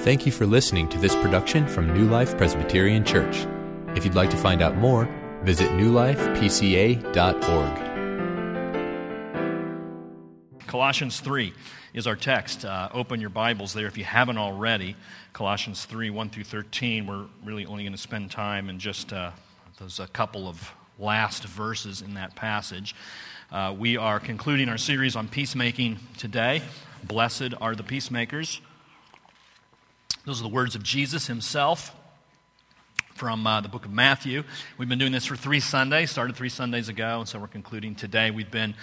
Thank you for listening to this production from New Life Presbyterian Church. If you'd like to find out more, visit newlifepca.org. Colossians 3 is our text. Uh, open your Bibles there if you haven't already. Colossians 3 1 through 13. We're really only going to spend time in just uh, those a couple of last verses in that passage. Uh, we are concluding our series on peacemaking today. Blessed are the peacemakers. Those are the words of Jesus himself from uh, the book of Matthew. We've been doing this for three Sundays, started three Sundays ago, and so we're concluding today. We've been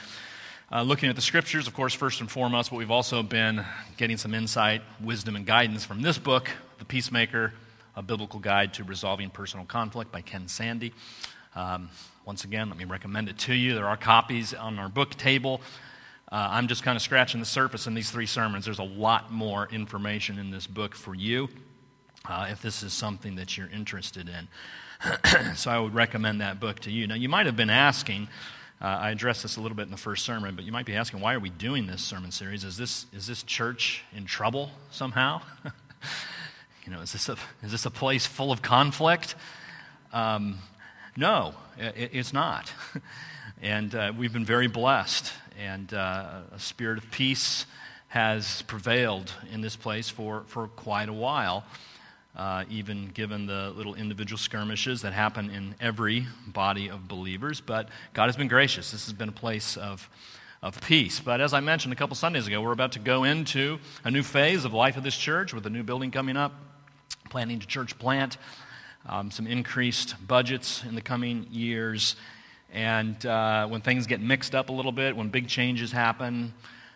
uh, looking at the scriptures, of course, first and foremost, but we've also been getting some insight, wisdom, and guidance from this book, The Peacemaker, A Biblical Guide to Resolving Personal Conflict by Ken Sande. Um, once again, let me recommend it to you. There are copies on our book table. Uh, I'm just kind of scratching the surface in these three sermons. There's a lot more information in this book for you uh, if this is something that you're interested in. so I would recommend that book to you. Now, you might have been asking, uh, I addressed this a little bit in the first sermon, but you might be asking, why are we doing this sermon series? Is this, is this church in trouble somehow? you know, is this, a, is this a place full of conflict? Um, no, it, it's not. and uh, we've been very blessed and uh, a spirit of peace has prevailed in this place for, for quite a while, uh, even given the little individual skirmishes that happen in every body of believers. But God has been gracious. This has been a place of, of peace. But as I mentioned a couple Sundays ago, we're about to go into a new phase of life of this church with a new building coming up, planning to church plant, um, some increased budgets in the coming years and uh, when things get mixed up a little bit, when big changes happen,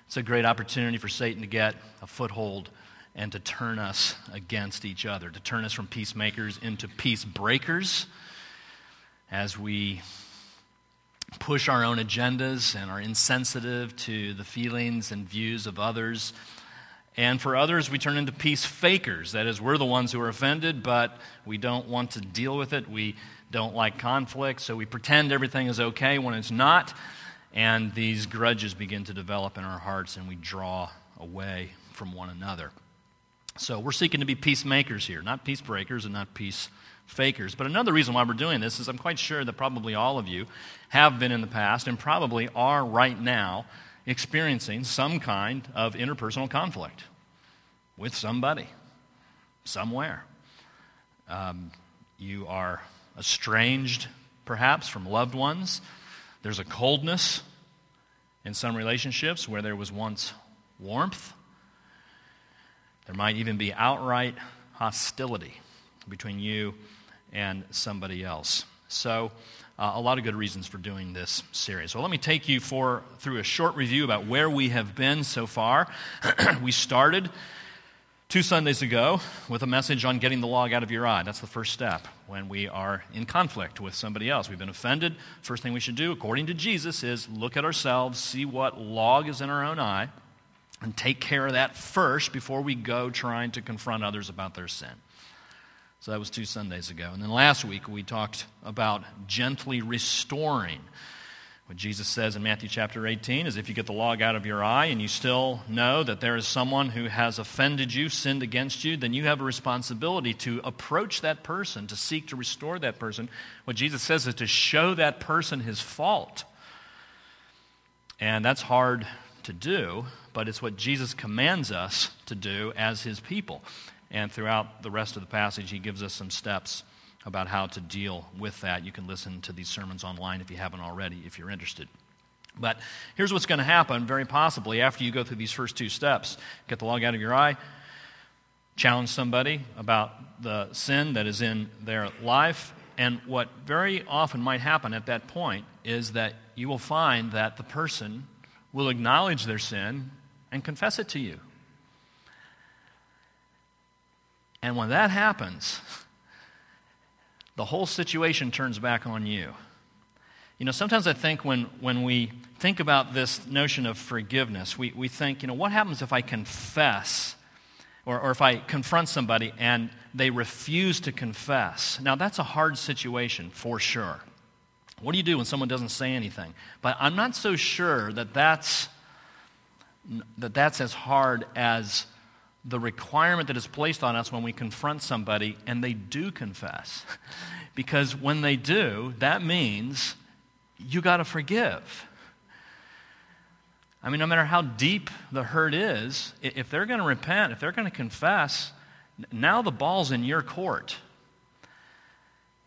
it's a great opportunity for Satan to get a foothold and to turn us against each other, to turn us from peacemakers into peace breakers as we push our own agendas and are insensitive to the feelings and views of others. And for others, we turn into peace fakers. That is, we're the ones who are offended, but we don't want to deal with it. We don't like conflict, so we pretend everything is okay when it's not, and these grudges begin to develop in our hearts, and we draw away from one another. So we're seeking to be peacemakers here, not peace breakers and not peace fakers. But another reason why we're doing this is I'm quite sure that probably all of you have been in the past and probably are right now experiencing some kind of interpersonal conflict with somebody, somewhere. Um, you are estranged, perhaps, from loved ones. There's a coldness in some relationships where there was once warmth. There might even be outright hostility between you and somebody else. So, uh, a lot of good reasons for doing this series. So, let me take you for, through a short review about where we have been so far. we started two Sundays ago with a message on getting the log out of your eye. That's the first step when we are in conflict with somebody else. We've been offended. First thing we should do, according to Jesus, is look at ourselves, see what log is in our own eye, and take care of that first before we go trying to confront others about their sin. So that was two Sundays ago. And then last week we talked about gently restoring what Jesus says in Matthew chapter 18 is if you get the log out of your eye and you still know that there is someone who has offended you, sinned against you, then you have a responsibility to approach that person, to seek to restore that person. What Jesus says is to show that person his fault. And that's hard to do, but it's what Jesus commands us to do as his people. And throughout the rest of the passage, he gives us some steps about how to deal with that. You can listen to these sermons online if you haven't already, if you're interested. But here's what's going to happen, very possibly, after you go through these first two steps get the log out of your eye, challenge somebody about the sin that is in their life. And what very often might happen at that point is that you will find that the person will acknowledge their sin and confess it to you. And when that happens, the whole situation turns back on you. You know, sometimes I think when, when we think about this notion of forgiveness, we, we think, you know, what happens if I confess or, or if I confront somebody and they refuse to confess? Now, that's a hard situation for sure. What do you do when someone doesn't say anything? But I'm not so sure that that's, that that's as hard as the requirement that is placed on us when we confront somebody and they do confess. because when they do, that means you got to forgive. I mean, no matter how deep the hurt is, if they're going to repent, if they're going to confess, now the ball's in your court.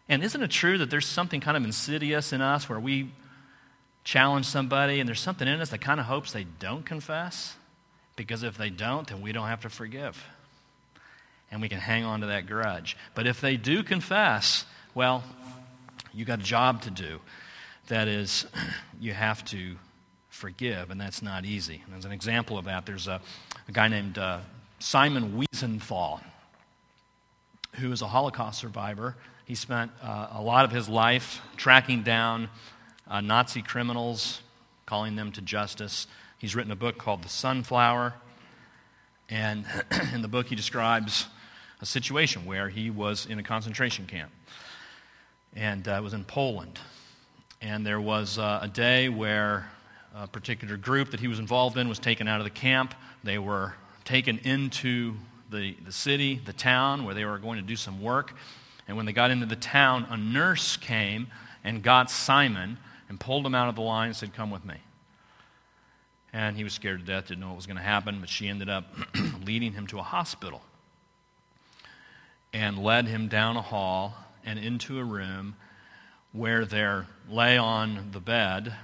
And isn't it true that there's something kind of insidious in us where we challenge somebody and there's something in us that kind of hopes they don't confess? Because if they don't, then we don't have to forgive. And we can hang on to that grudge. But if they do confess, well, you got a job to do. That is, you have to forgive, and that's not easy. And as an example of that, there's a, a guy named uh, Simon Wiesenthal, who is a Holocaust survivor. He spent uh, a lot of his life tracking down uh, Nazi criminals, calling them to justice. He's written a book called The Sunflower. And in the book, he describes a situation where he was in a concentration camp. And uh, it was in Poland. And there was uh, a day where a particular group that he was involved in was taken out of the camp. They were taken into the, the city, the town, where they were going to do some work. And when they got into the town, a nurse came and got Simon and pulled him out of the line and said, Come with me. And he was scared to death, didn't know what was going to happen, but she ended up leading him to a hospital and led him down a hall and into a room where there lay on the bed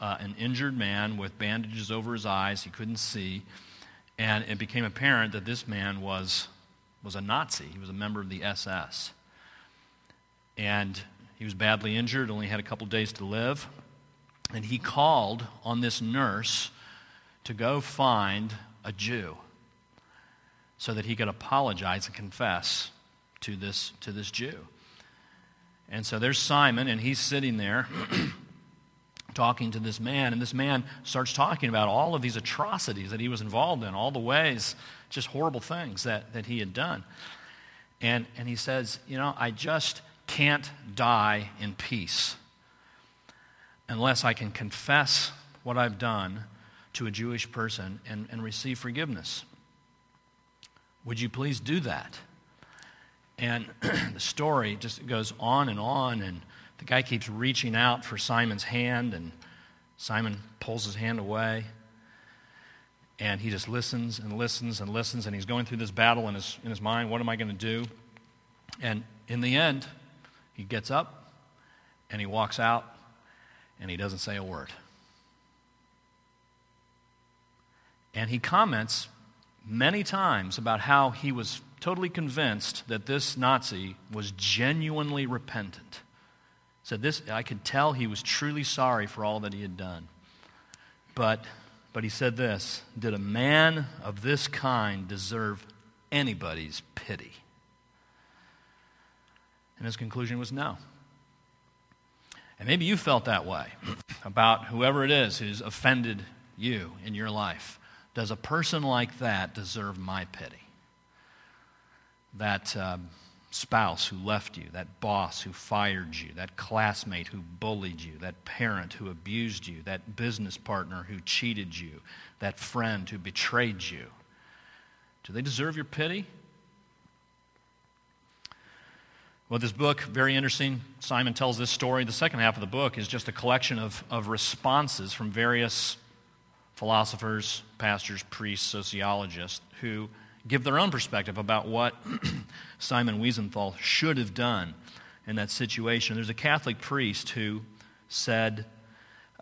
uh, an injured man with bandages over his eyes. He couldn't see. And it became apparent that this man was, was a Nazi. He was a member of the SS. And he was badly injured, only had a couple days to live. And he called on this nurse to go find a Jew so that he could apologize and confess to this, to this Jew. And so there's Simon, and he's sitting there talking to this man, and this man starts talking about all of these atrocities that he was involved in, all the ways, just horrible things that, that he had done. And, and he says, You know, I just can't die in peace unless I can confess what I've done to a Jewish person and, and receive forgiveness. Would you please do that? And the story just goes on and on, and the guy keeps reaching out for Simon's hand, and Simon pulls his hand away. And he just listens and listens and listens, and he's going through this battle in his, in his mind. What am I going to do? And in the end, he gets up and he walks out, and he doesn't say a word. And he comments many times about how he was totally convinced that this Nazi was genuinely repentant. Said this, I could tell he was truly sorry for all that he had done. But, but he said this Did a man of this kind deserve anybody's pity? And his conclusion was no. And maybe you felt that way about whoever it is who's offended you in your life. Does a person like that deserve my pity? That um, spouse who left you, that boss who fired you, that classmate who bullied you, that parent who abused you, that business partner who cheated you, that friend who betrayed you. Do they deserve your pity? Well, this book, very interesting. Simon tells this story. The second half of the book is just a collection of, of responses from various philosophers, pastors, priests, sociologists who give their own perspective about what Simon Wiesenthal should have done in that situation. There's a Catholic priest who said,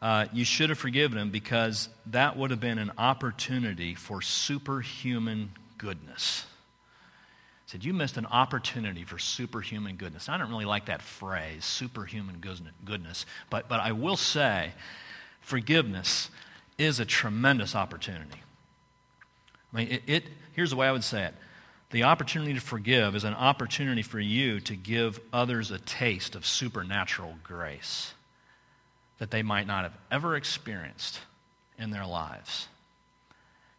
uh, You should have forgiven him because that would have been an opportunity for superhuman goodness. He said, You missed an opportunity for superhuman goodness. I don't really like that phrase, superhuman goodness, but, but I will say, forgiveness is a tremendous opportunity. I mean, it, it, here's the way I would say it the opportunity to forgive is an opportunity for you to give others a taste of supernatural grace that they might not have ever experienced in their lives.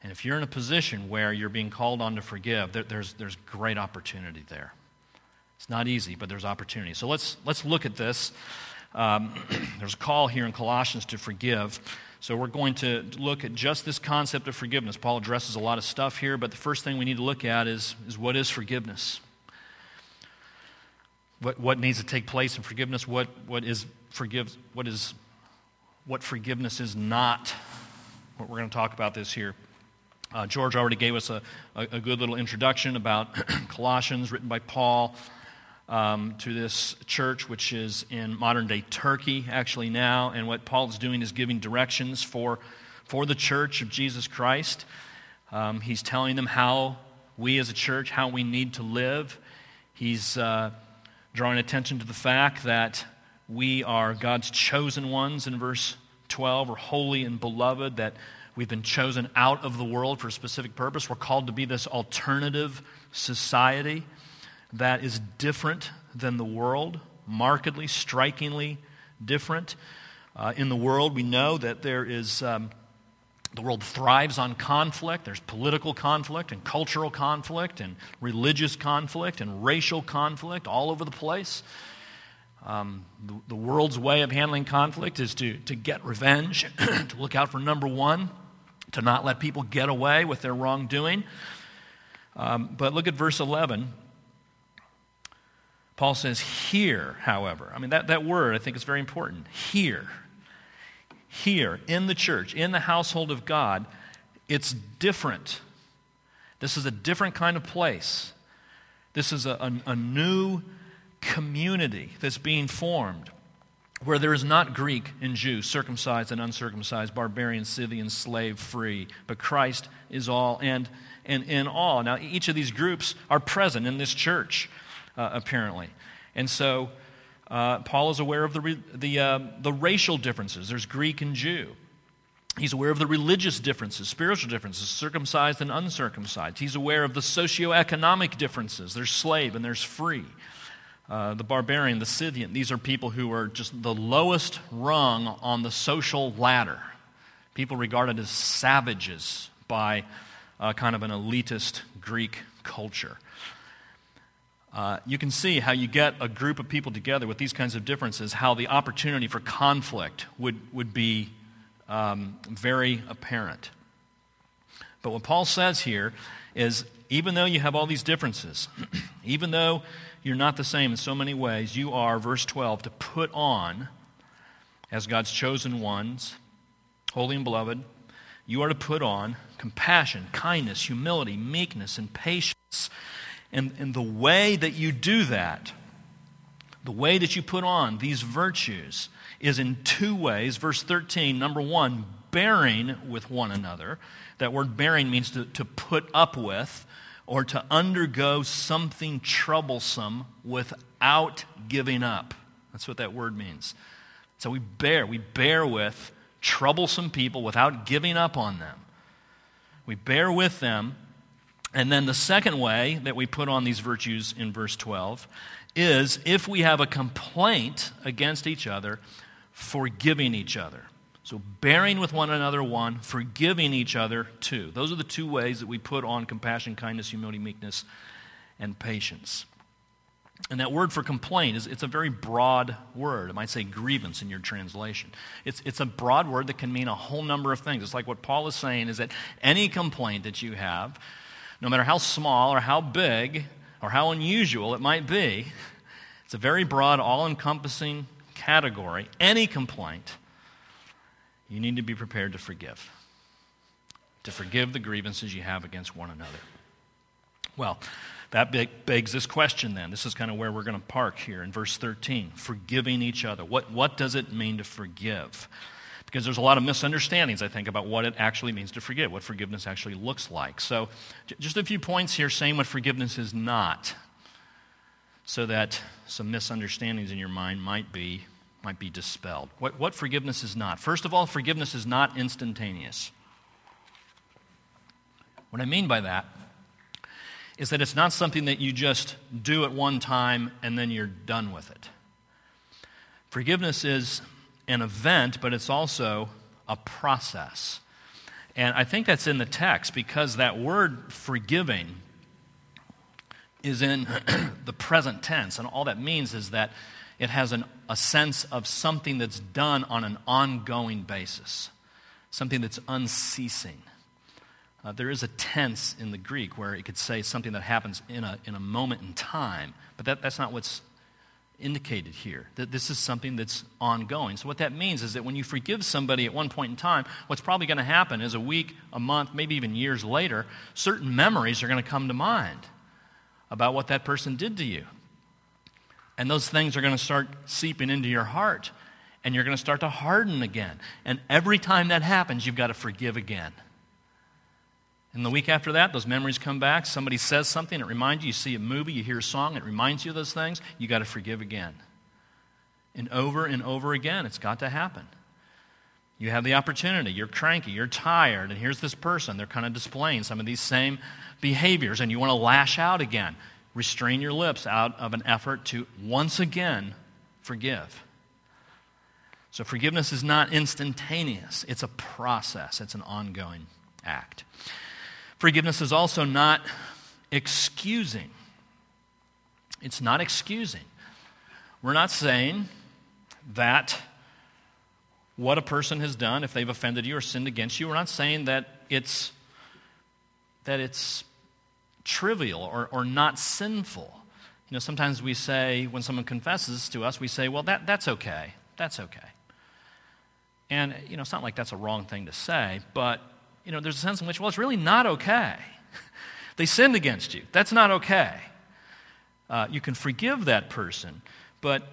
And if you're in a position where you're being called on to forgive, there, there's, there's great opportunity there. It's not easy, but there's opportunity. So let's, let's look at this. Um, there's a call here in Colossians to forgive. So we're going to look at just this concept of forgiveness. Paul addresses a lot of stuff here, but the first thing we need to look at is, is what is forgiveness? What, what needs to take place in forgiveness? What, what is forgive, what is what forgiveness is not? What we're going to talk about this here. Uh, George already gave us a, a, a good little introduction about Colossians, written by Paul um, to this church, which is in modern day Turkey, actually, now. And what Paul is doing is giving directions for, for the church of Jesus Christ. Um, he's telling them how we as a church, how we need to live. He's uh, drawing attention to the fact that we are God's chosen ones in verse 12. We're holy and beloved, that we've been chosen out of the world for a specific purpose. We're called to be this alternative society that is different than the world, markedly, strikingly different. Uh, in the world, we know that there is, um, the world thrives on conflict. There's political conflict and cultural conflict and religious conflict and racial conflict all over the place. Um, the, the, world's way of handling conflict is to, to get revenge, to look out for number one, to not let people get away with their wrongdoing. Um, but look at verse 11. Paul says, here, however. I mean, that, that word I think is very important. Here. Here, in the church, in the household of God, it's different. This is a different kind of place. This is a, a, a new community that's being formed where there is not Greek and Jew, circumcised and uncircumcised, barbarian, Scythian, slave, free, but Christ is all and, and in all. Now, each of these groups are present in this church uh, apparently. And so uh, Paul is aware of the, the, uh, the racial differences. There's Greek and Jew. He's aware of the religious differences, spiritual differences, circumcised and uncircumcised. He's aware of the socioeconomic differences. There's slave and there's free. Uh, the barbarian, the Scythian, these are people who are just the lowest rung on the social ladder. People regarded as savages by uh, kind of an elitist Greek culture. Uh, you can see how you get a group of people together with these kinds of differences, how the opportunity for conflict would, would be um, very apparent. But what Paul says here is even though you have all these differences, even though you're not the same in so many ways, you are, verse 12, to put on, as God's chosen ones, holy and beloved, you are to put on compassion, kindness, humility, meekness, and patience and, and the way that you do that, the way that you put on these virtues, is in two ways. Verse 13, number one, bearing with one another. That word bearing means to, to put up with or to undergo something troublesome without giving up. That's what that word means. So we bear, we bear with troublesome people without giving up on them. We bear with them and then the second way that we put on these virtues in verse 12 is if we have a complaint against each other, forgiving each other. So, bearing with one another, one, forgiving each other, two. Those are the two ways that we put on compassion, kindness, humility, meekness, and patience. And that word for complaint is it's a very broad word. It might say grievance in your translation. It's, it's a broad word that can mean a whole number of things. It's like what Paul is saying is that any complaint that you have, no matter how small or how big or how unusual it might be, it's a very broad, all encompassing category. Any complaint, you need to be prepared to forgive, to forgive the grievances you have against one another. Well, that begs this question then. This is kind of where we're going to park here in verse 13 forgiving each other. What, what does it mean to forgive? Because there's a lot of misunderstandings, I think, about what it actually means to forgive, what forgiveness actually looks like. So, just a few points here saying what forgiveness is not, so that some misunderstandings in your mind might be, might be dispelled. What, what forgiveness is not? First of all, forgiveness is not instantaneous. What I mean by that is that it's not something that you just do at one time and then you're done with it. Forgiveness is an event, but it's also a process. And I think that's in the text because that word forgiving is in the present tense. And all that means is that it has an, a sense of something that's done on an ongoing basis. something that's unceasing. Uh, there is a tense in the Greek where it could say something that happens in a, in a moment in time, but that, that's not what's indicated here. That this is something that's ongoing. So, what that means is that when you forgive somebody at one point in time, what's probably going to happen is a week, a month, maybe even years later, certain memories are going to come to mind about what that person did to you. And those things are going to start seeping into your heart, and you're going to start to harden again. And every time that happens, you've got to forgive again. And the week after that, those memories come back. Somebody says something, it reminds you. You see a movie, you hear a song, it reminds you of those things. You got to forgive again. And over and over again, it's got to happen. You have the opportunity. You're cranky, you're tired, and here's this person. They're kind of displaying some of these same behaviors, and you want to lash out again. Restrain your lips out of an effort to once again forgive. So, forgiveness is not instantaneous, it's a process, it's an ongoing act. Forgiveness is also not excusing. It's not excusing. We're not saying that what a person has done, if they've offended you or sinned against you, we're not saying that it's, that it's trivial or, or not sinful. You know, sometimes we say, when someone confesses to us, we say, well, that, that's okay. That's okay. And, you know, it's not like that's a wrong thing to say, but you know, there's a sense in which, well, it's really not okay. they sinned against you. That's not okay. Uh, you can forgive that person, but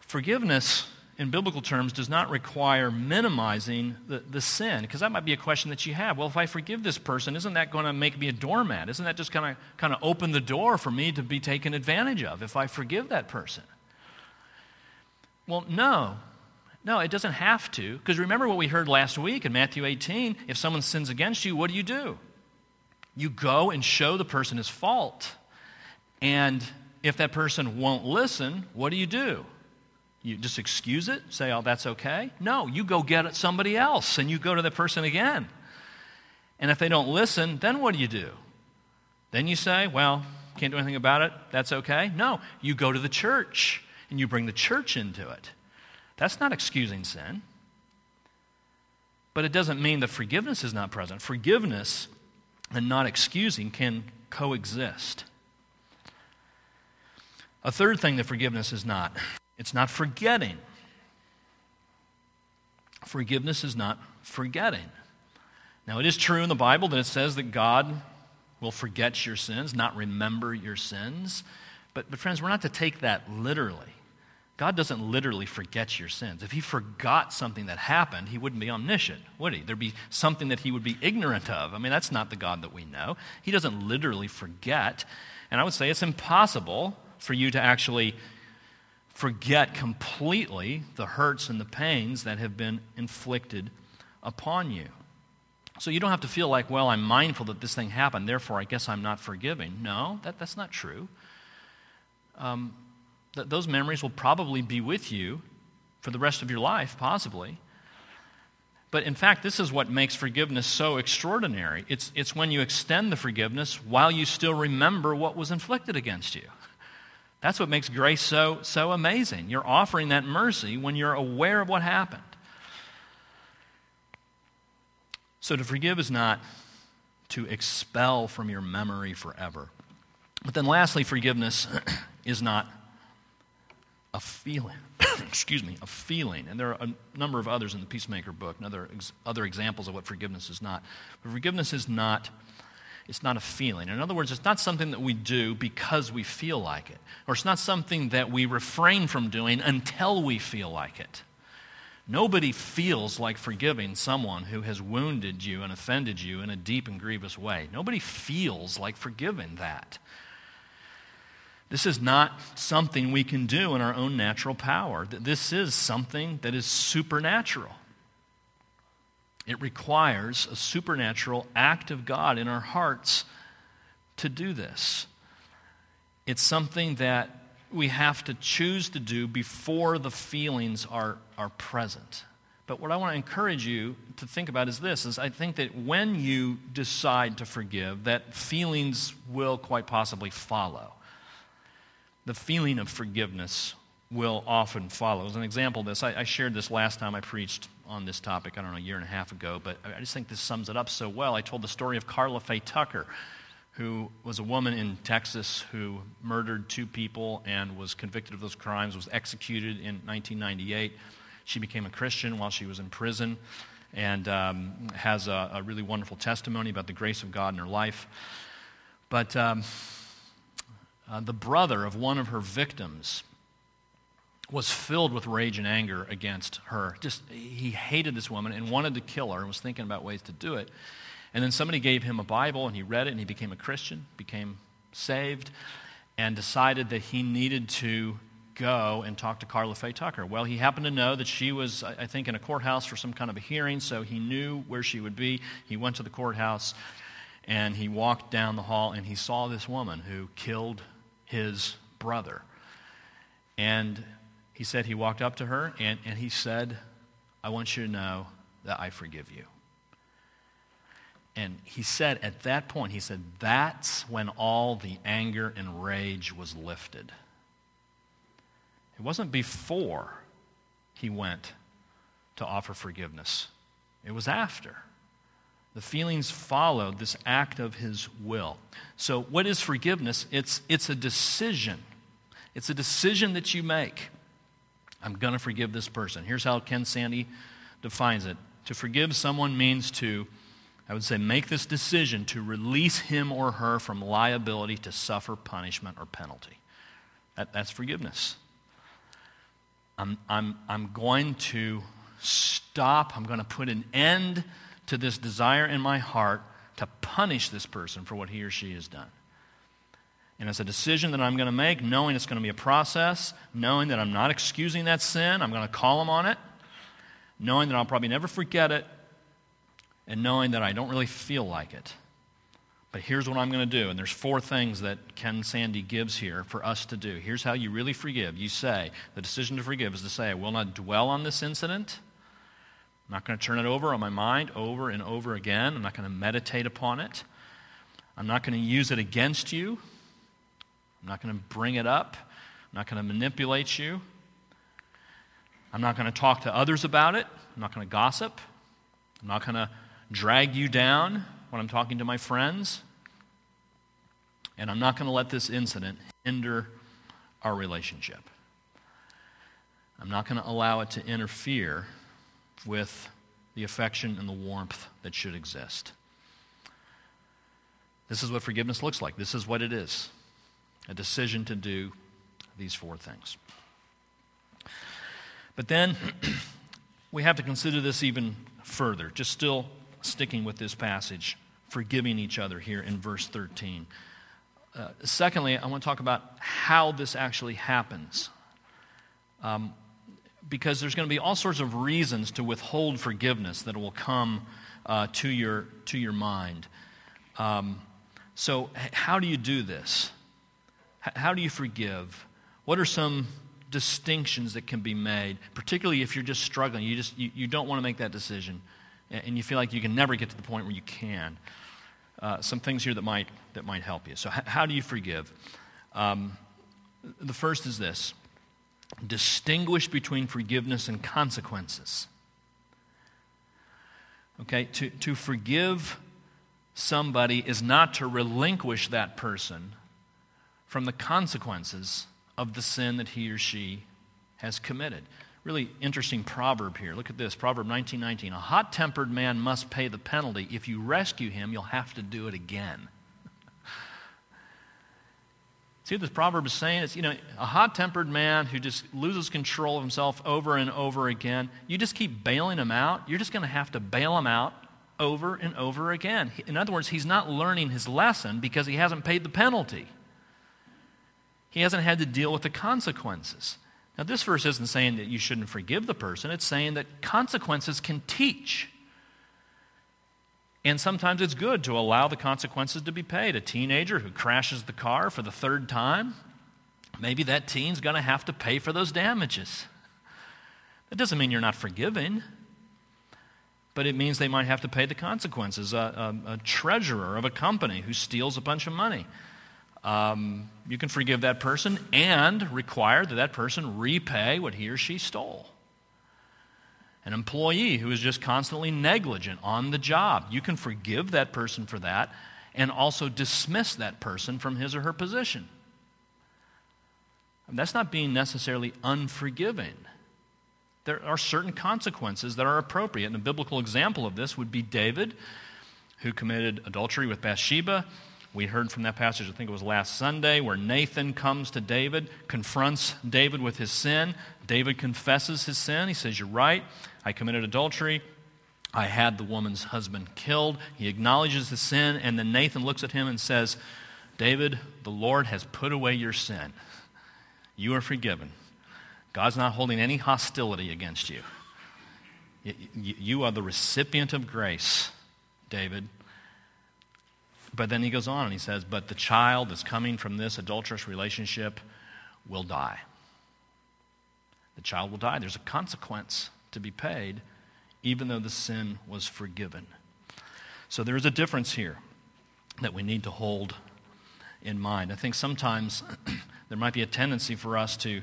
forgiveness in biblical terms does not require minimizing the, the sin because that might be a question that you have well if i forgive this person isn't that going to make me a doormat isn't that just going to kind of open the door for me to be taken advantage of if i forgive that person well no no, it doesn't have to. Because remember what we heard last week in Matthew 18 if someone sins against you, what do you do? You go and show the person his fault. And if that person won't listen, what do you do? You just excuse it, say, oh, that's okay? No, you go get at somebody else and you go to the person again. And if they don't listen, then what do you do? Then you say, well, can't do anything about it, that's okay? No, you go to the church and you bring the church into it. That's not excusing sin. But it doesn't mean that forgiveness is not present. Forgiveness and not excusing can coexist. A third thing that forgiveness is not it's not forgetting. Forgiveness is not forgetting. Now, it is true in the Bible that it says that God will forget your sins, not remember your sins. But, but friends, we're not to take that literally. God doesn't literally forget your sins. If he forgot something that happened, he wouldn't be omniscient, would he? There'd be something that he would be ignorant of. I mean, that's not the God that we know. He doesn't literally forget. And I would say it's impossible for you to actually forget completely the hurts and the pains that have been inflicted upon you. So you don't have to feel like, well, I'm mindful that this thing happened, therefore I guess I'm not forgiving. No, that, that's not true. Um, th- those memories will probably be with you for the rest of your life, possibly. But in fact, this is what makes forgiveness so extraordinary. It's, it's when you extend the forgiveness while you still remember what was inflicted against you. That's what makes grace so, so amazing. You're offering that mercy when you're aware of what happened. So to forgive is not to expel from your memory forever. But then, lastly, forgiveness is not a feeling. excuse me, a feeling. And there are a number of others in the Peacemaker book, other, other examples of what forgiveness is not. But forgiveness is not, it's not a feeling. In other words, it's not something that we do because we feel like it, or it's not something that we refrain from doing until we feel like it. Nobody feels like forgiving someone who has wounded you and offended you in a deep and grievous way. Nobody feels like forgiving that. This is not something we can do in our own natural power. This is something that is supernatural. It requires a supernatural act of God in our hearts to do this. It's something that we have to choose to do before the feelings are, are present. But what I want to encourage you to think about is this is I think that when you decide to forgive, that feelings will quite possibly follow the feeling of forgiveness will often follow. As an example of this, I, I, shared this last time I preached on this topic, I don't know, a year and a half ago, but I just think this sums it up so well. I told the story of Karla Faye Tucker, who was a woman in Texas who murdered two people and was convicted of those crimes, was executed in 1998. She became a Christian while she was in prison and um, has a, a, really wonderful testimony about the grace of God in her life. But um, uh, the brother of one of her victims was filled with rage and anger against her. Just he hated this woman and wanted to kill her and was thinking about ways to do it. And then somebody gave him a Bible and he read it and he became a Christian, became saved, and decided that he needed to go and talk to Karla Faye Tucker. Well, he happened to know that she was, I think, in a courthouse for some kind of a hearing, so he knew where she would be. He went to the courthouse and he walked down the hall and he saw this woman who killed his brother. And he said he walked up to her and, and he said, I want you to know that I forgive you. And he said at that point, he said, that's when all the anger and rage was lifted. It wasn't before he went to offer forgiveness, it was after. The feelings followed this act of his will. So, what is forgiveness? It's, it's a decision. It's a decision that you make. I'm going to forgive this person. Here's how Ken Sande defines it To forgive someone means to, I would say, make this decision to release him or her from liability to suffer punishment or penalty. That, that's forgiveness. I'm, I'm, I'm going to stop, I'm going to put an end to this desire in my heart to punish this person for what he or she has done. And it's a decision that I'm going to make, knowing it's going to be a process, knowing that I'm not excusing that sin. I'm going to call him on it, knowing that I'll probably never forget it, and knowing that I don't really feel like it. But here's what I'm going to do. And there's four things that Ken Sande gives here for us to do. Here's how you really forgive. You say, the decision to forgive is to say, I will not dwell on this incident. I'm not going to turn it over on my mind over and over again. I'm not going to meditate upon it. I'm not going to use it against you. I'm not going to bring it up. I'm not going to manipulate you. I'm not going to talk to others about it. I'm not going to gossip. I'm not going to drag you down when I'm talking to my friends. And I'm not going to let this incident hinder our relationship. I'm not going to allow it to interfere with the affection and the warmth that should exist. This is what forgiveness looks like. This is what it is a decision to do these four things. But then we have to consider this even further, just still sticking with this passage forgiving each other here in verse 13. Uh, secondly, I want to talk about how this actually happens. Um, because there's going to be all sorts of reasons to withhold forgiveness that will come uh, to, your, to your mind. Um, so, how do you do this? H- how do you forgive? What are some distinctions that can be made, particularly if you're just struggling? You, just, you, you don't want to make that decision, and you feel like you can never get to the point where you can uh, some things here that might, that might help you. So, h- how do you forgive? Um, the first is this distinguish between forgiveness and consequences. Okay, to, to forgive somebody is not to relinquish that person from the consequences of the sin that he or she has committed really interesting proverb here. Look at this Proverb 19:19. A hot tempered man must pay the penalty. If you rescue him, you'll have to do it again. See what this proverb is saying? It's, you know, a hot tempered man who just loses control of himself over and over again, you just keep bailing him out. You're just going to have to bail him out over and over again. In other words, he's not learning his lesson because he hasn't paid the penalty, he hasn't had to deal with the consequences. Now, this verse isn't saying that you shouldn't forgive the person, it's saying that consequences can teach. And sometimes it's good to allow the consequences to be paid. A teenager who crashes the car for the third time, maybe that teen's going to have to pay for those damages. That doesn't mean you're not forgiving, but it means they might have to pay the consequences. A, a, a treasurer of a company who steals a bunch of money um, you can forgive that person and require that that person repay what he or she stole. An employee who is just constantly negligent on the job, you can forgive that person for that and also dismiss that person from his or her position. That's not being necessarily unforgiving. There are certain consequences that are appropriate. And a biblical example of this would be David, who committed adultery with Bathsheba we heard from that passage, I think it was last Sunday, where Nathan comes to David, confronts David with his sin. David confesses his sin. He says, You're right, I committed adultery. I had the woman's husband killed. He acknowledges the sin, and then Nathan looks at him and says, David, the Lord has put away your sin. You are forgiven. God's not holding any hostility against you. You are the recipient of grace, David. But then he goes on and he says, But the child that's coming from this adulterous relationship will die. The child will die. There's a consequence to be paid, even though the sin was forgiven. So there's a difference here that we need to hold in mind. I think sometimes there might be a tendency for us to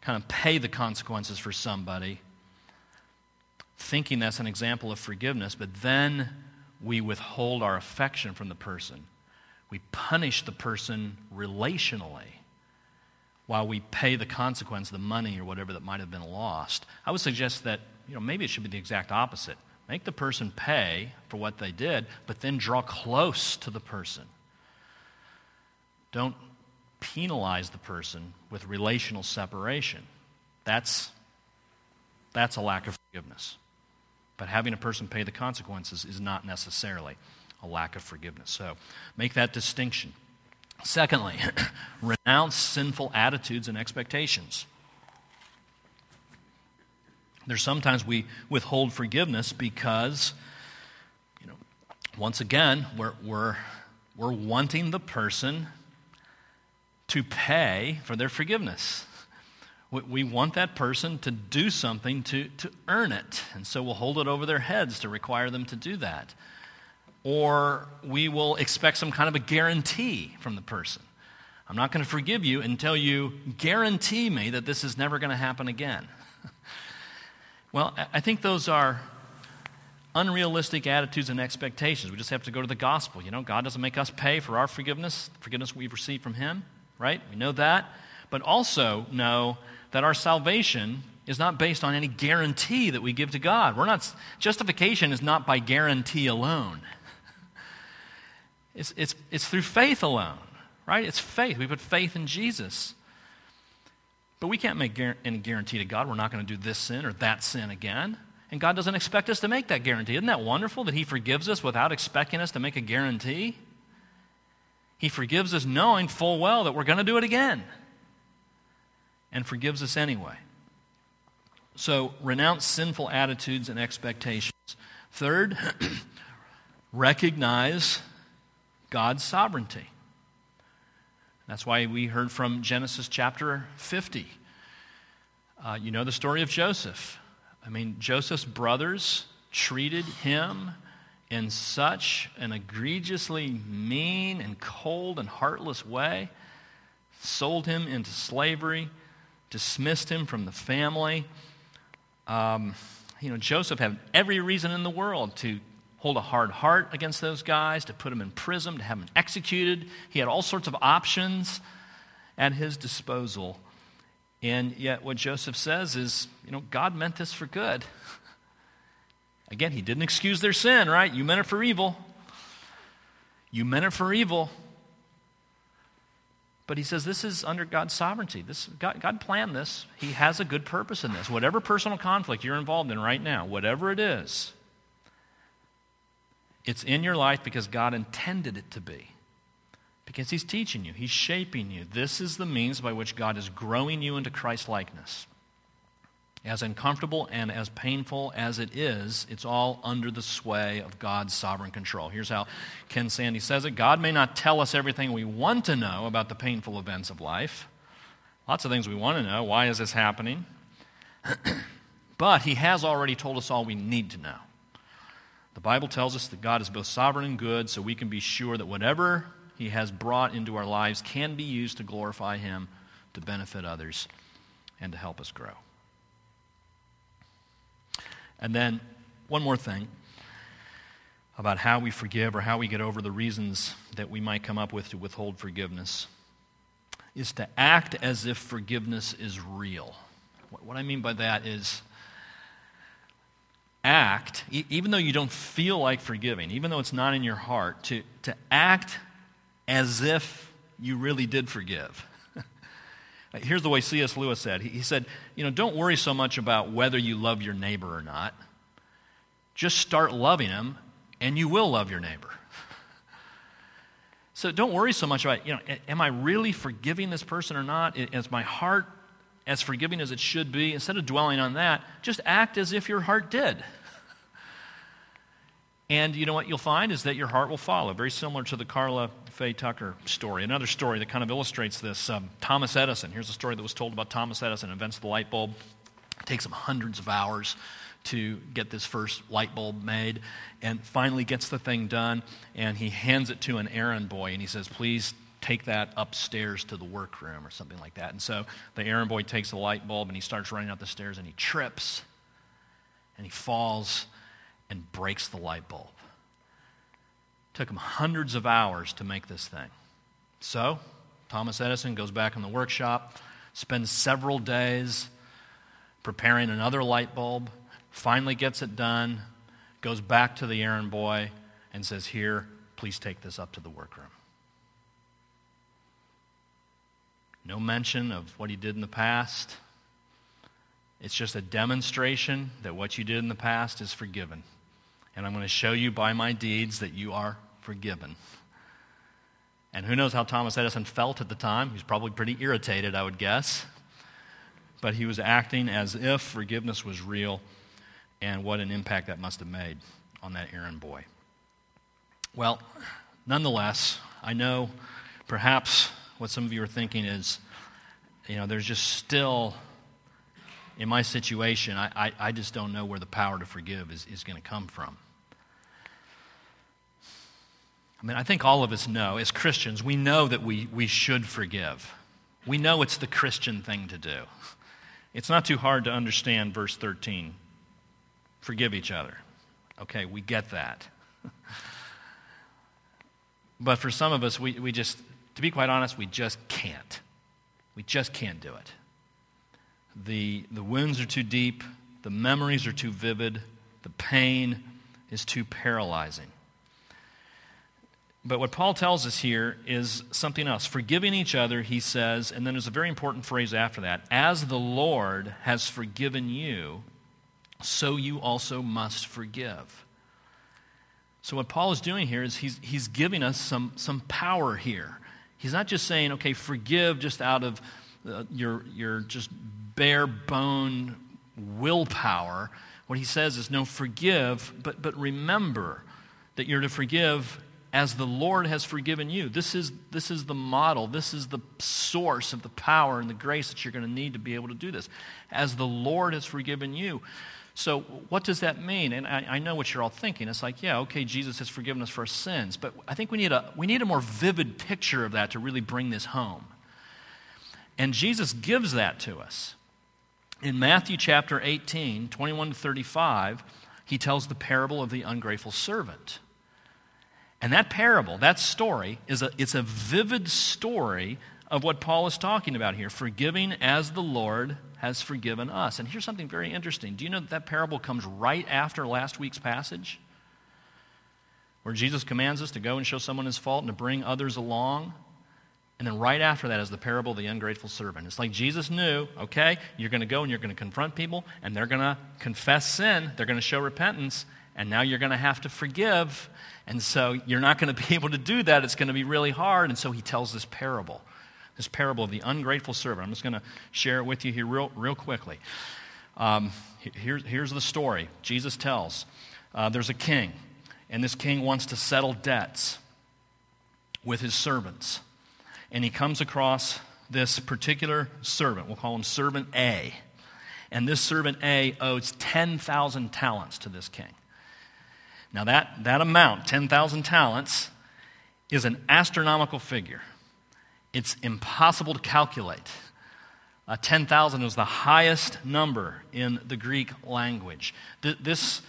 kind of pay the consequences for somebody, thinking that's an example of forgiveness, but then we withhold our affection from the person. We punish the person relationally while we pay the consequence, the money or whatever that might have been lost. I would suggest that you know, maybe it should be the exact opposite. Make the person pay for what they did, but then draw close to the person. Don't penalize the person with relational separation. That's, that's a lack of forgiveness. But having a person pay the consequences is not necessarily a lack of forgiveness. So make that distinction. Secondly, renounce sinful attitudes and expectations. There's sometimes we withhold forgiveness because, you know, once again, we're, we're, we're wanting the person to pay for their forgiveness. We want that person to do something to, to earn it. And so we'll hold it over their heads to require them to do that. Or we will expect some kind of a guarantee from the person. I'm not going to forgive you until you guarantee me that this is never going to happen again. well, I think those are unrealistic attitudes and expectations. We just have to go to the gospel. You know, God doesn't make us pay for our forgiveness, the forgiveness we've received from Him, right? We know that. But also know that our salvation is not based on any guarantee that we give to God. We're not, justification is not by guarantee alone. It's, it's, it's through faith alone, right? It's faith. We put faith in Jesus. But we can't make any guarantee to God we're not going to do this sin or that sin again. And God doesn't expect us to make that guarantee. Isn't that wonderful that He forgives us without expecting us to make a guarantee? He forgives us knowing full well that we're going to do it again and forgives us anyway. So, renounce sinful attitudes and expectations. Third, recognize God's sovereignty. That's why we heard from Genesis chapter 50. Uh, you know the story of Joseph. I mean, Joseph's brothers treated him in such an egregiously mean and cold and heartless way, sold him into slavery dismissed him from the family. Um, you know, Joseph had every reason in the world to hold a hard heart against those guys, to put them in prison, to have them executed. He had all sorts of options at his disposal. And yet, what Joseph says is, you know, God meant this for good. Again, he didn't excuse their sin, right? You meant it for evil. You meant it for evil. But he says this is under God's sovereignty. This, God, God planned this. He has a good purpose in this. Whatever personal conflict you're involved in right now, whatever it is, it's in your life because God intended it to be. Because He's teaching you, He's shaping you. This is the means by which God is growing you into Christ likeness. As uncomfortable and as painful as it is, it's all under the sway of God's sovereign control. Here's how Ken Sande says it God may not tell us everything we want to know about the painful events of life. Lots of things we want to know. Why is this happening? but He has already told us all we need to know. The Bible tells us that God is both sovereign and good, so we can be sure that whatever he has brought into our lives can be used to glorify him, to benefit others, and to help us grow. And then, one more thing about how we forgive or how we get over the reasons that we might come up with to withhold forgiveness is to act as if forgiveness is real. What I mean by that is act, even though you don't feel like forgiving, even though it's not in your heart, to, to act as if you really did forgive. Here's the way C.S. Lewis said He said, You know, don't worry so much about whether you love your neighbor or not. Just start loving him, and you will love your neighbor. So don't worry so much about, you know, am I really forgiving this person or not? Is my heart as forgiving as it should be? Instead of dwelling on that, just act as if your heart did. And you know what you'll find is that your heart will follow. Very similar to the Karla Faye Tucker story. Another story that kind of illustrates this um, Thomas Edison. Here's a story that was told about Thomas Edison, invents the light bulb. It takes him hundreds of hours to get this first light bulb made and finally gets the thing done. And he hands it to an errand boy and he says, Please take that upstairs to the workroom or something like that. And so the errand boy takes the light bulb and he starts running up the stairs and he trips and he falls and breaks the light bulb. It took him hundreds of hours to make this thing. So, Thomas Edison goes back in the workshop, spends several days preparing another light bulb, finally gets it done, goes back to the errand boy, and says, Here, please take this up to the workroom. No mention of what he did in the past. It's just a demonstration that what you did in the past is forgiven. And I'm going to show you by my deeds that you are forgiven. And who knows how Thomas Edison felt at the time? He was probably pretty irritated, I would guess. But he was acting as if forgiveness was real and what an impact that must have made on that errand boy. Well, nonetheless, I know perhaps what some of you are thinking is, you know, there's just still, in my situation, I, I, I just don't know where the power to forgive is, is going to come from. I mean, I think all of us know, as Christians, we know that we, we should forgive. We know it's the Christian thing to do. It's not too hard to understand verse 13 forgive each other. Okay, we get that. but for some of us, we, we just, to be quite honest, we just can't. We just can't do it. The, the wounds are too deep, the memories are too vivid, the pain is too paralyzing. But what Paul tells us here is something else. Forgiving each other, he says, and then there's a very important phrase after that as the Lord has forgiven you, so you also must forgive. So, what Paul is doing here is he's, he's giving us some, some power here. He's not just saying, okay, forgive just out of uh, your, your just bare bone willpower. What he says is, no, forgive, but, but remember that you're to forgive as the Lord has forgiven you. This is, this is the model. This is the source of the power and the grace that you're going to need to be able to do this. As the Lord has forgiven you. So, what does that mean? And I, I, know what you're all thinking. It's like, yeah, okay, Jesus has forgiven us for our sins. But I think we need, a, we need a more vivid picture of that to really bring this home. And Jesus gives that to us. In Matthew chapter 18, 21 to 35, he tells the parable of the ungrateful servant. And that parable, that story, is a, it's a vivid story of what Paul is talking about here forgiving as the Lord has forgiven us. And here's something very interesting. Do you know that that parable comes right after last week's passage? Where Jesus commands us to go and show someone his fault and to bring others along. And then right after that is the parable of the ungrateful servant. It's like Jesus knew, okay, you're going to go and you're going to confront people, and they're going to confess sin, they're going to show repentance, and now you're going to have to forgive. And so you're not going to be able to do that. It's going to be really hard. And so he tells this parable this parable of the ungrateful servant. I'm just going to share it with you here real, real quickly. Um, here, here's the story Jesus tells uh, there's a king, and this king wants to settle debts with his servants. And he comes across this particular servant. We'll call him Servant A. And this servant A owes 10,000 talents to this king. Now, that, that amount, 10,000 talents, is an astronomical figure. It's impossible to calculate. Uh, 10,000 is the highest number in the Greek language. Th- this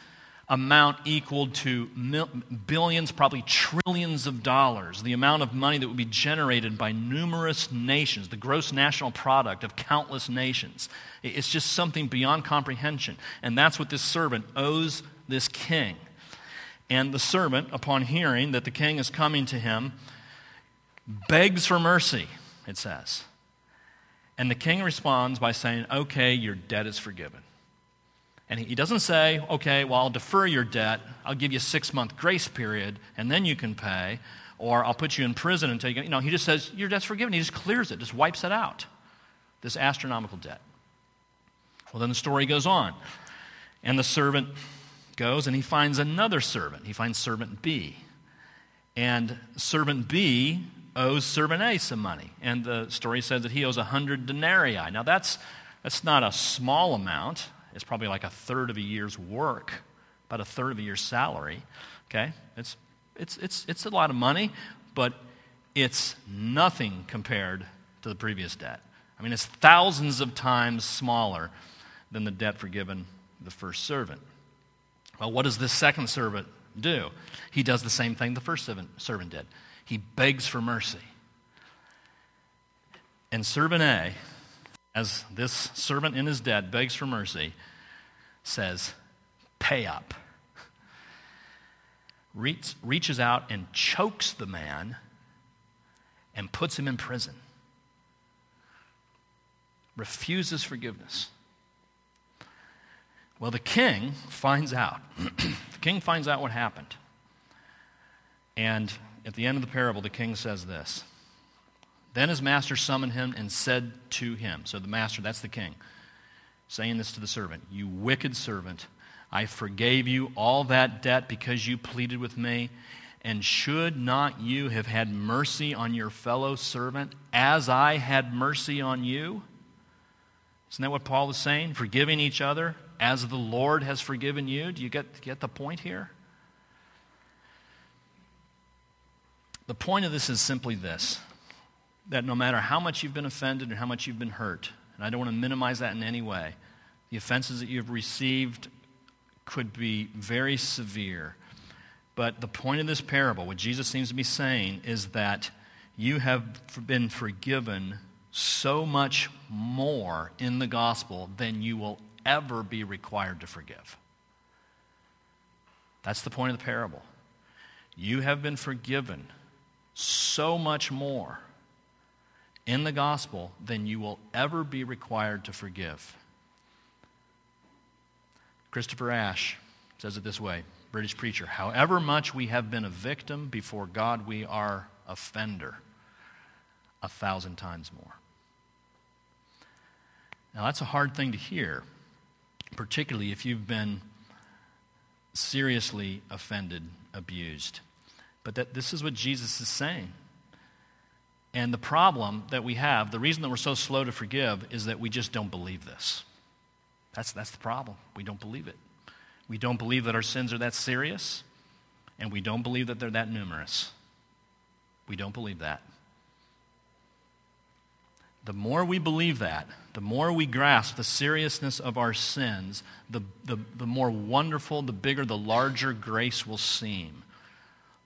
amount equaled to mil- billions, probably trillions of dollars, the amount of money that would be generated by numerous nations, the gross national product of countless nations. It's just something beyond comprehension. And that's what this servant owes this king. And the servant, upon hearing that the king is coming to him, begs for mercy, it says. And the king responds by saying, Okay, your debt is forgiven. And he doesn't say, Okay, well, I'll defer your debt. I'll give you a six month grace period, and then you can pay. Or I'll put you in prison until you get. You know, he just says, Your debt's forgiven. He just clears it, just wipes it out. This astronomical debt. Well, then the story goes on. And the servant goes and he finds another servant. He finds servant B. And servant B owes servant A some money. And the story says that he owes 100 denarii. Now, that's, that's not a small amount. It's probably like a third of a year's work, about a third of a year's salary. Okay? It's, it's, it's, it's a lot of money, but it's nothing compared to the previous debt. I mean, it's thousands of times smaller than the debt forgiven the first servant. Well, what does this second servant do? He does the same thing the first servant, did. He begs for mercy. And servant A, as this servant in his debt begs for mercy, says, Pay up. Reach, reaches out and chokes the man and puts him in prison. Refuses forgiveness. Well, the king finds out. the king finds out what happened. And at the end of the parable, the king says this Then his master summoned him and said to him, So the master, that's the king, saying this to the servant, You wicked servant, I forgave you all that debt because you pleaded with me. And should not you have had mercy on your fellow servant as I had mercy on you? Isn't that what Paul is saying? Forgiving each other as the Lord has forgiven you. Do you get, get the point here? The point of this is simply this that no matter how much you've been offended and how much you've been hurt, and I don't want to minimize that in any way, the offenses that you've received could be very severe. But the point of this parable, what Jesus seems to be saying, is that you have been forgiven so much more in the gospel than you will ever be required to forgive. That's the point of the parable. You have been forgiven so much more in the gospel than you will ever be required to forgive. Christopher Ash says it this way British preacher, however much we have been a victim before God, we are offender a thousand times more. Now, that's a hard thing to hear, particularly if you've been seriously offended, abused. But that this is what Jesus is saying. And the problem that we have, the reason that we're so slow to forgive, is that we just don't believe this. That's, that's the problem. We don't believe it. We don't believe that our sins are that serious, and we don't believe that they're that numerous. We don't believe that. The more we believe that, the more we grasp the seriousness of our sins, the, the, the more wonderful, the bigger, the larger grace will seem.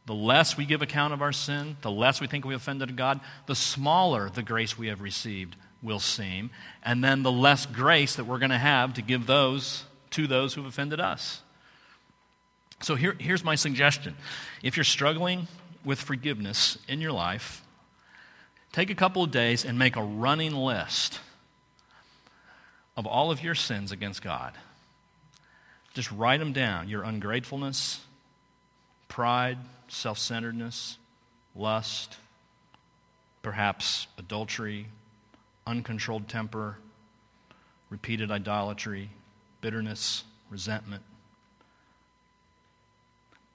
The less we give account of our sin, the less we think we offended God, the smaller the grace we have received will seem, and then the less grace that we're going to have to give those to those who've offended us. So here, here's my suggestion. If you're struggling with forgiveness in your life, take a couple of days and make a running list of all of your sins against God. Just write them down your ungratefulness, pride, self centeredness, lust, perhaps adultery, uncontrolled temper, repeated idolatry, bitterness, resentment,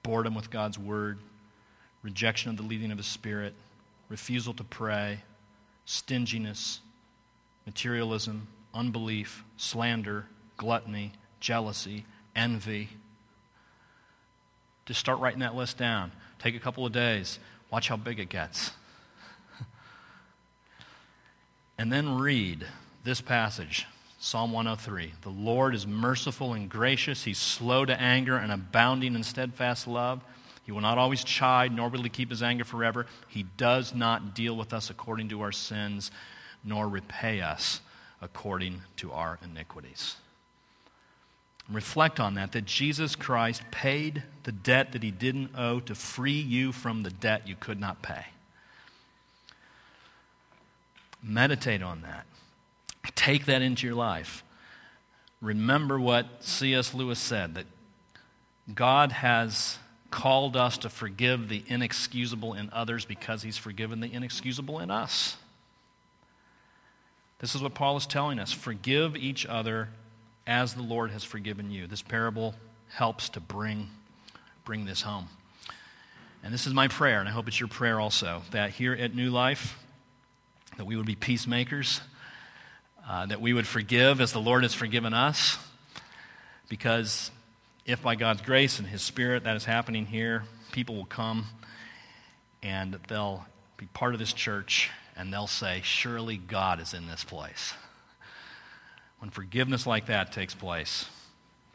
boredom with God's word, rejection of the leading of His Spirit, refusal to pray, stinginess, materialism, unbelief, slander, gluttony, jealousy, envy. Just start writing that list down. Take a couple of days. Watch how big it gets. and then read this passage Psalm 103. The Lord is merciful and gracious. He's slow to anger and abounding in steadfast love. He will not always chide, nor will he keep his anger forever. He does not deal with us according to our sins, nor repay us according to our iniquities. Reflect on that, that Jesus Christ paid the debt that he didn't owe to free you from the debt you could not pay. Meditate on that. Take that into your life. Remember what C.S. Lewis said that God has called us to forgive the inexcusable in others because he's forgiven the inexcusable in us. This is what Paul is telling us. Forgive each other as the Lord has forgiven you. This parable helps to bring, bring this home. And this is my prayer, and I hope it's your prayer also, that here at New Life, that we would be peacemakers, uh, that we would forgive as the Lord has forgiven us, because if by God's grace and His Spirit that is happening here, people will come and they'll be part of this church and they'll say, Surely God is in this place. When forgiveness like that takes place,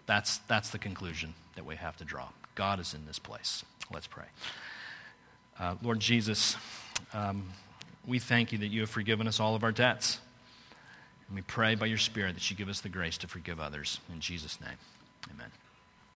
that's, that's the conclusion that we have to draw. God is in this place. Let's pray. Uh, Lord Jesus, um, we thank you that you have forgiven us all of our debts. And we pray by your Spirit that you give us the grace to forgive others. In Jesus' name, amen.